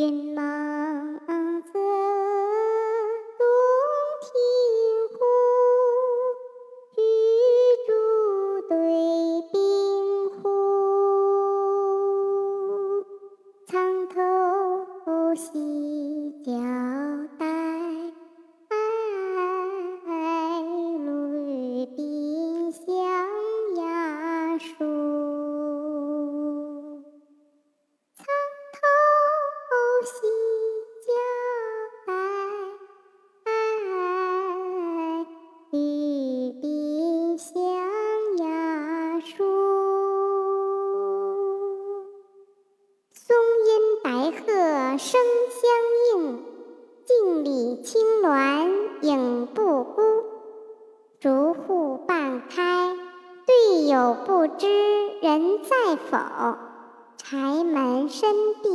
云梦泽洞庭湖，玉珠对冰壶，苍头细声相应，镜里青鸾影不孤。竹户半开，对友不知人在否？柴门深闭。